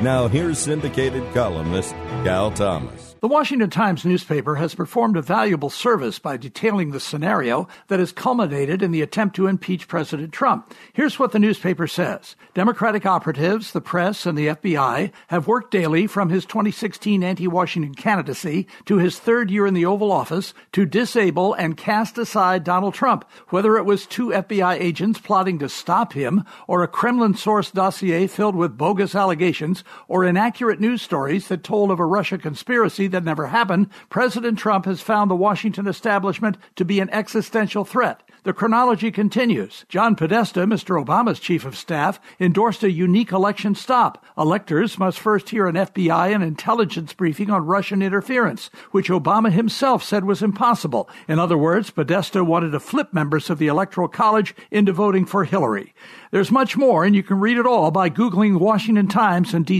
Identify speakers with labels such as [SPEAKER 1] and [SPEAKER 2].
[SPEAKER 1] Now, here's syndicated columnist Cal Thomas.
[SPEAKER 2] The Washington Times newspaper has performed a valuable service by detailing the scenario that has culminated in the attempt to impeach President Trump. Here's what the newspaper says Democratic operatives, the press, and the FBI have worked daily from his 2016 anti Washington candidacy to his third year in the Oval Office to disable and cast aside Donald Trump, whether it was two FBI agents plotting to stop him, or a Kremlin source dossier filled with bogus allegations, or inaccurate news stories that told of a Russia conspiracy that never happened, President Trump has found the Washington establishment to be an existential threat. The chronology continues. John Podesta, Mr. Obama's chief of staff, endorsed a unique election stop. Electors must first hear an FBI and intelligence briefing on Russian interference, which Obama himself said was impossible. In other words, Podesta wanted to flip members of the Electoral College into voting for Hillary. There's much more, and you can read it all by Googling Washington Times and DC